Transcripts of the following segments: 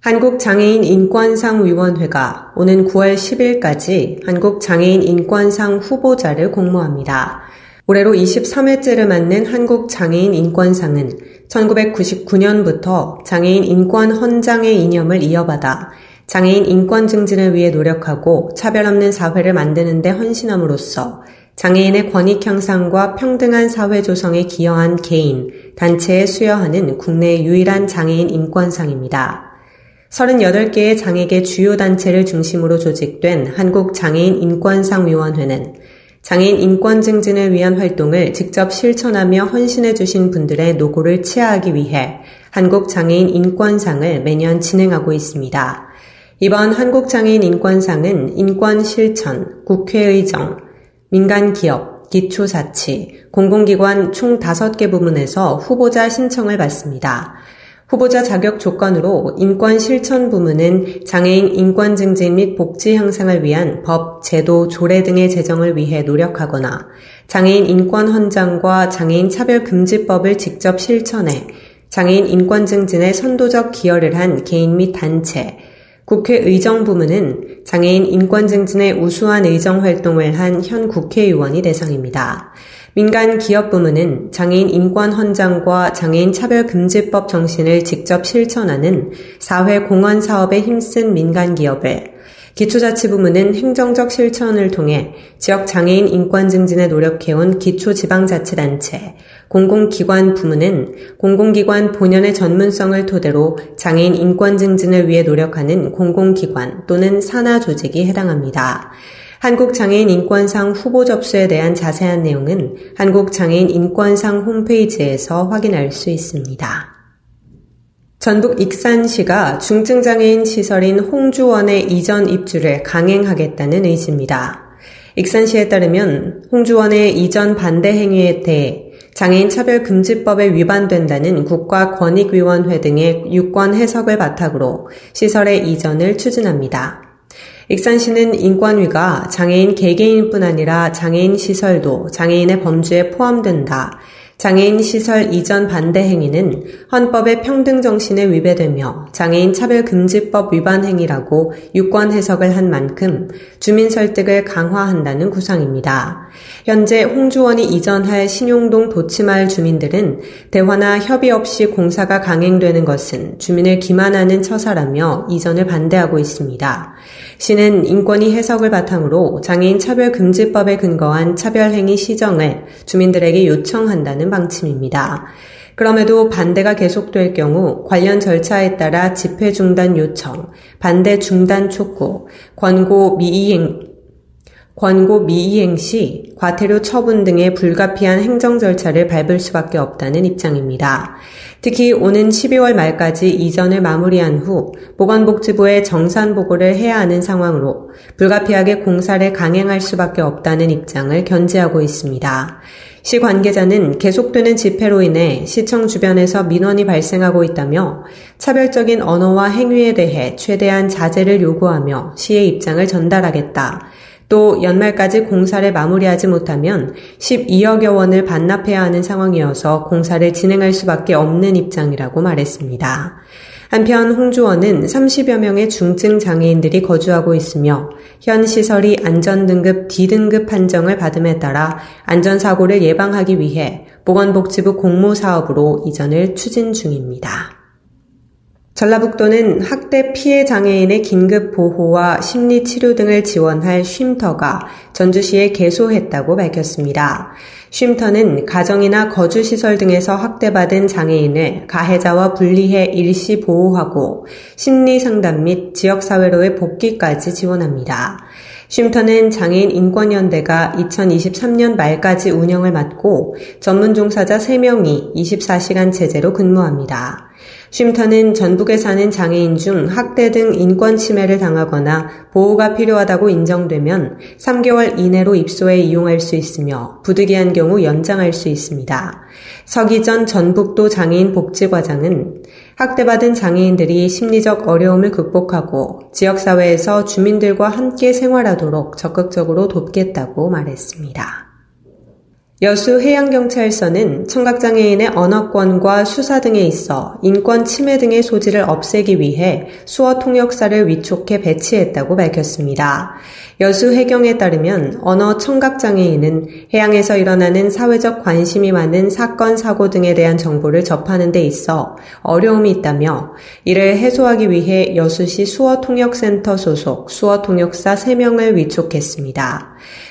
한국장애인인권상위원회가 오는 9월 10일까지 한국장애인 인권상 후보자를 공모합니다. 올해로 23회째를 맞는 한국장애인 인권상은 1999년부터 장애인 인권 헌장의 이념을 이어받아 장애인 인권 증진을 위해 노력하고 차별 없는 사회를 만드는 데 헌신함으로써 장애인의 권익 향상과 평등한 사회 조성에 기여한 개인, 단체에 수여하는 국내 유일한 장애인 인권상입니다. 38개의 장애계 주요 단체를 중심으로 조직된 한국장애인 인권상위원회는 장애인 인권 증진을 위한 활동을 직접 실천하며 헌신해 주신 분들의 노고를 치하하기 위해 한국장애인 인권상을 매년 진행하고 있습니다. 이번 한국장애인 인권상은 인권 실천, 국회의정, 민간기업, 기초자치, 공공기관 총 5개 부문에서 후보자 신청을 받습니다. 후보자 자격 조건으로 인권 실천 부문은 장애인 인권 증진 및 복지 향상을 위한 법, 제도, 조례 등의 제정을 위해 노력하거나 장애인 인권 헌장과 장애인 차별 금지법을 직접 실천해 장애인 인권 증진에 선도적 기여를 한 개인 및 단체, 국회 의정 부문은 장애인 인권 증진에 우수한 의정 활동을 한 현 국회의원이 대상입니다. 민간 기업 부문은 장애인 인권 헌장과 장애인 차별 금지법 정신을 직접 실천하는 사회 공헌 사업에 힘쓴 민간 기업을 기초자치부문은 행정적 실천을 통해 지역 장애인 인권 증진에 노력해온 기초지방자치단체, 공공기관 부문은 공공기관 본연의 전문성을 토대로 장애인 인권 증진을 위해 노력하는 공공기관 또는 산하 조직이 해당합니다. 한국장애인 인권상 후보 접수에 대한 자세한 내용은 한국장애인 인권상 홈페이지에서 확인할 수 있습니다. 전북 익산시가 중증장애인 시설인 홍주원의 이전 입주를 강행하겠다는 의지입니다. 익산시에 따르면 홍주원의 이전 반대 행위에 대해 장애인 차별 금지법에 위반된다는 국가권익위원회 등의 유권 해석을 바탕으로 시설의 이전을 추진합니다. 익산시는 인권위가 장애인 개개인뿐 아니라 장애인 시설도 장애인의 범주에 포함된다. 장애인 시설 이전 반대 행위는 헌법의 평등 정신에 위배되며 장애인 차별 금지법 위반 행위라고 유권 해석을 한 만큼 주민 설득을 강화한다는 구상입니다. 현재 홍주원이 이전할 신용동 도치마을 주민들은 대화나 협의 없이 공사가 강행되는 것은 주민을 기만하는 처사라며 이전을 반대하고 있습니다. 시는 인권위 해석을 바탕으로 장애인 차별 금지법에 근거한 차별 행위 시정을 주민들에게 요청한다 는 방침입니다. 그럼에도 반대가 계속될 경우 관련 절차에 따라 집회 중단 요청, 반대 중단 촉구, 권고 미이행, 권고 미이행 시 과태료 처분 등의 불가피한 행정 절차를 밟을 수밖에 없다는 입장입니다. 특히 오는 12월 말까지 이전을 마무리한 후 보건복지부에 정산 보고를 해야 하는 상황으로 불가피하게 공사를 강행할 수밖에 없다는 입장을 견지하고 있습니다. 시 관계자는 계속되는 집회로 인해 시청 주변에서 민원이 발생하고 있다며 차별적인 언어와 행위에 대해 최대한 자제를 요구하며 시의 입장을 전달하겠다. 또 연말까지 공사를 마무리하지 못하면 12억여 원을 반납해야 하는 상황이어서 공사를 진행할 수밖에 없는 입장이라고 말했습니다. 한편 홍주원은 30여 명의 중증 장애인들이 거주하고 있으며 현 시설이 안전등급 D등급 판정을 받음에 따라 안전사고를 예방하기 위해 보건복지부 공모사업으로 이전을 추진 중입니다. 전라북도는 학대 피해 장애인의 긴급 보호와 심리 치료 등을 지원할 쉼터가 전주시에 개소했다고 밝혔습니다. 쉼터는 가정이나 거주시설 등에서 학대받은 장애인을 가해자와 분리해 일시 보호하고 심리 상담 및 지역사회로의 복귀까지 지원합니다. 쉼터는 장애인 인권연대가 2023년 말까지 운영을 맡고 전문 종사자 3명이 24시간 체제로 근무합니다. 쉼터는 전북에 사는 장애인 중 학대 등 인권 침해를 당하거나 보호가 필요하다고 인정되면 3개월 이내로 입소해 이용할 수 있으며 부득이한 경우 연장할 수 있습니다. 서기전 전북도 장애인 복지과장은 학대받은 장애인들이 심리적 어려움을 극복하고 지역사회에서 주민들과 함께 생활하도록 적극적으로 돕겠다고 말했습니다. 여수 해양경찰서는 청각장애인의 언어권과 수사 등에 있어 인권 침해 등의 소지를 없애기 위해 수어 통역사를 위촉해 배치했다고 밝혔습니다. 여수 해경에 따르면 언어 청각장애인은 해양에서 일어나는 사회적 관심이 많은 사건, 사고 등에 대한 정보를 접하는 데 있어 어려움이 있다며 이를 해소하기 위해 여수시 수어 통역센터 소속 수어 통역사 3명을 위촉했습니다.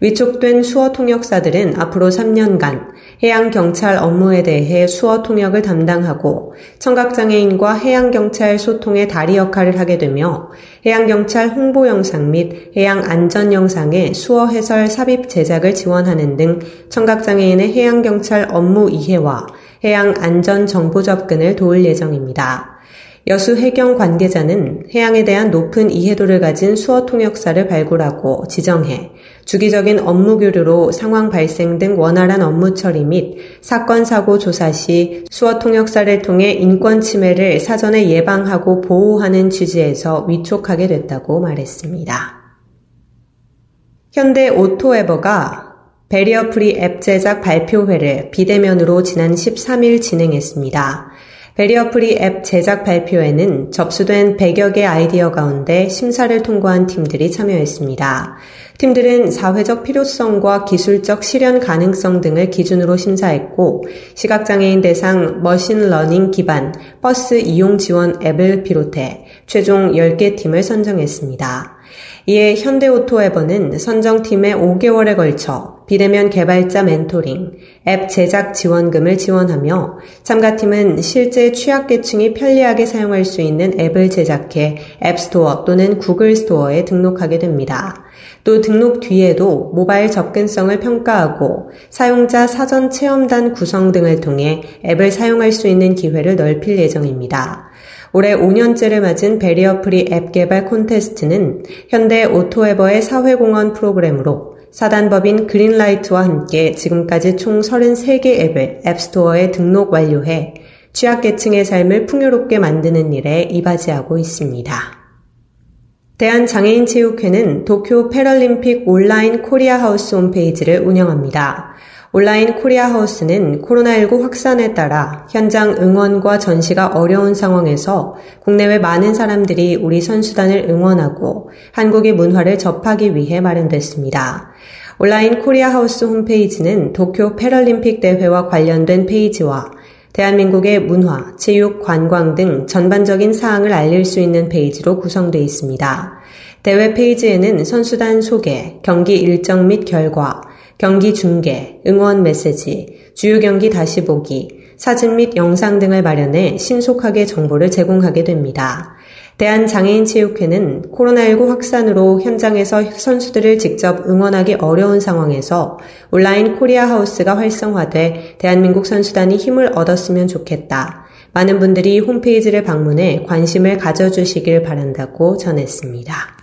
위촉된 수어 통역사들은 앞으로 3년간 해양 경찰 업무에 대해 수어 통역을 담당하고 청각 장애인과 해양 경찰 소통의 다리 역할을 하게 되며 해양 경찰 홍보 영상 및 해양 안전 영상의 수어 해설 삽입 제작을 지원하는 등 청각 장애인의 해양 경찰 업무 이해와 해양 안전 정보 접근을 도울 예정입니다. 여수 해경 관계자는 해양에 대한 높은 이해도를 가진 수어 통역사를 발굴하고 지정해 주기적인 업무 교류로 상황 발생 등 원활한 업무 처리 및 사건 사고 조사 시 수어 통역사를 통해 인권 침해를 사전에 예방하고 보호하는 취지에서 위촉하게 됐다고 말했습니다. 현대 오토에버가 barrier free 앱 제작 발표회를 비대면으로 지난 13일 진행했습니다. barrier free 앱 제작 발표에는 접수된 100여 개 아이디어 가운데 심사를 통과한 팀들이 참여했습니다. 팀들은 사회적 필요성과 기술적 실현 가능성 등을 기준으로 심사했고 시각장애인 대상 machine learning 기반 버스 이용 지원 앱을 비롯해 최종 10개 팀을 선정했습니다. 이에 현대오토에버는 선정팀에 5개월에 걸쳐 비대면 개발자 멘토링, 앱 제작 지원금을 지원하며 참가팀은 실제 취약계층이 편리하게 사용할 수 있는 앱을 제작해 앱스토어 또는 구글 스토어에 등록하게 됩니다. 또 등록 뒤에도 모바일 접근성을 평가하고 사용자 사전 체험단 구성 등을 통해 앱을 사용할 수 있는 기회를 넓힐 예정입니다. 올해 5년째를 맞은 barrier free 앱 개발 콘테스트는 현대 오토에버의 사회공헌 프로그램으로 사단법인 그린라이트와 함께 지금까지 총 33개 앱을 앱스토어에 등록 완료해 취약계층의 삶을 풍요롭게 만드는 일에 이바지하고 있습니다. 대한장애인체육회는 도쿄 패럴림픽 온라인 코리아 하우스 홈페이지를 운영합니다. 온라인 코리아 하우스는 코로나19 확산에 따라 현장 응원과 전시가 어려운 상황에서 국내외 많은 사람들이 우리 선수단을 응원하고 한국의 문화를 접하기 위해 마련됐습니다. 온라인 코리아 하우스 홈페이지는 도쿄 패럴림픽 대회와 관련된 페이지와 대한민국의 문화, 체육, 관광 등 전반적인 사항을 알릴 수 있는 페이지로 구성되어 있습니다. 대회 페이지에는 선수단 소개, 경기 일정 및 결과, 경기 중계, 응원 메시지, 주요 경기 다시 보기, 사진 및 영상 등을 마련해 신속하게 정보를 제공하게 됩니다. 대한장애인체육회는 코로나19 확산으로 현장에서 선수들을 직접 응원하기 어려운 상황에서 온라인 코리아 하우스가 활성화돼 대한민국 선수단이 힘을 얻었으면 좋겠다. 많은 분들이 홈페이지를 방문해 관심을 가져주시길 바란다고 전했습니다.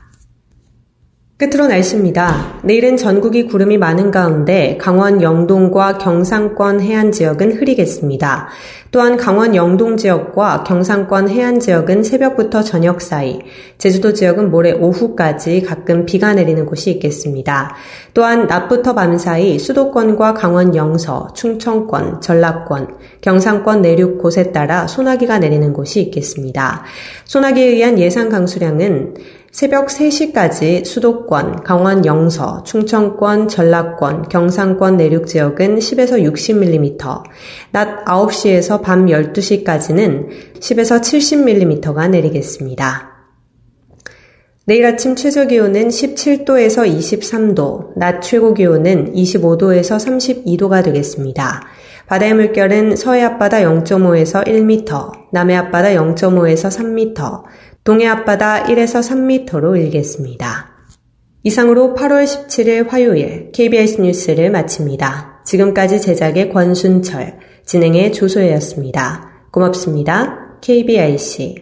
끝으로 날씨입니다. 내일은 전국이 구름이 많은 가운데 강원 영동과 경상권 해안 지역은 흐리겠습니다. 또한 강원 영동 지역과 경상권 해안 지역은 새벽부터 저녁 사이, 제주도 지역은 모레 오후까지 가끔 비가 내리는 곳이 있겠습니다. 또한 낮부터 밤 사이 수도권과 강원 영서, 충청권, 전라권, 경상권 내륙 곳에 따라 소나기가 내리는 곳이 있겠습니다. 소나기에 의한 예상 강수량은 새벽 3시까지 수도권, 강원 영서, 충청권, 전라권, 경상권 내륙 지역은 10에서 60mm, 낮 9시에서 밤 12시까지는 10에서 70mm가 내리겠습니다. 내일 아침 최저 기온은 17도에서 23도, 낮 최고 기온은 25도에서 32도가 되겠습니다. 바다의 물결은 서해 앞바다 0.5에서 1m, 남해 앞바다 0.5에서 3m, 동해 앞바다 1에서 3m로 일겠습니다. 이상으로 8월 17일 화요일 KBS 뉴스를 마칩니다. 지금까지 제작의 권순철, 진행의 조소혜였습니다. 고맙습니다. KBIC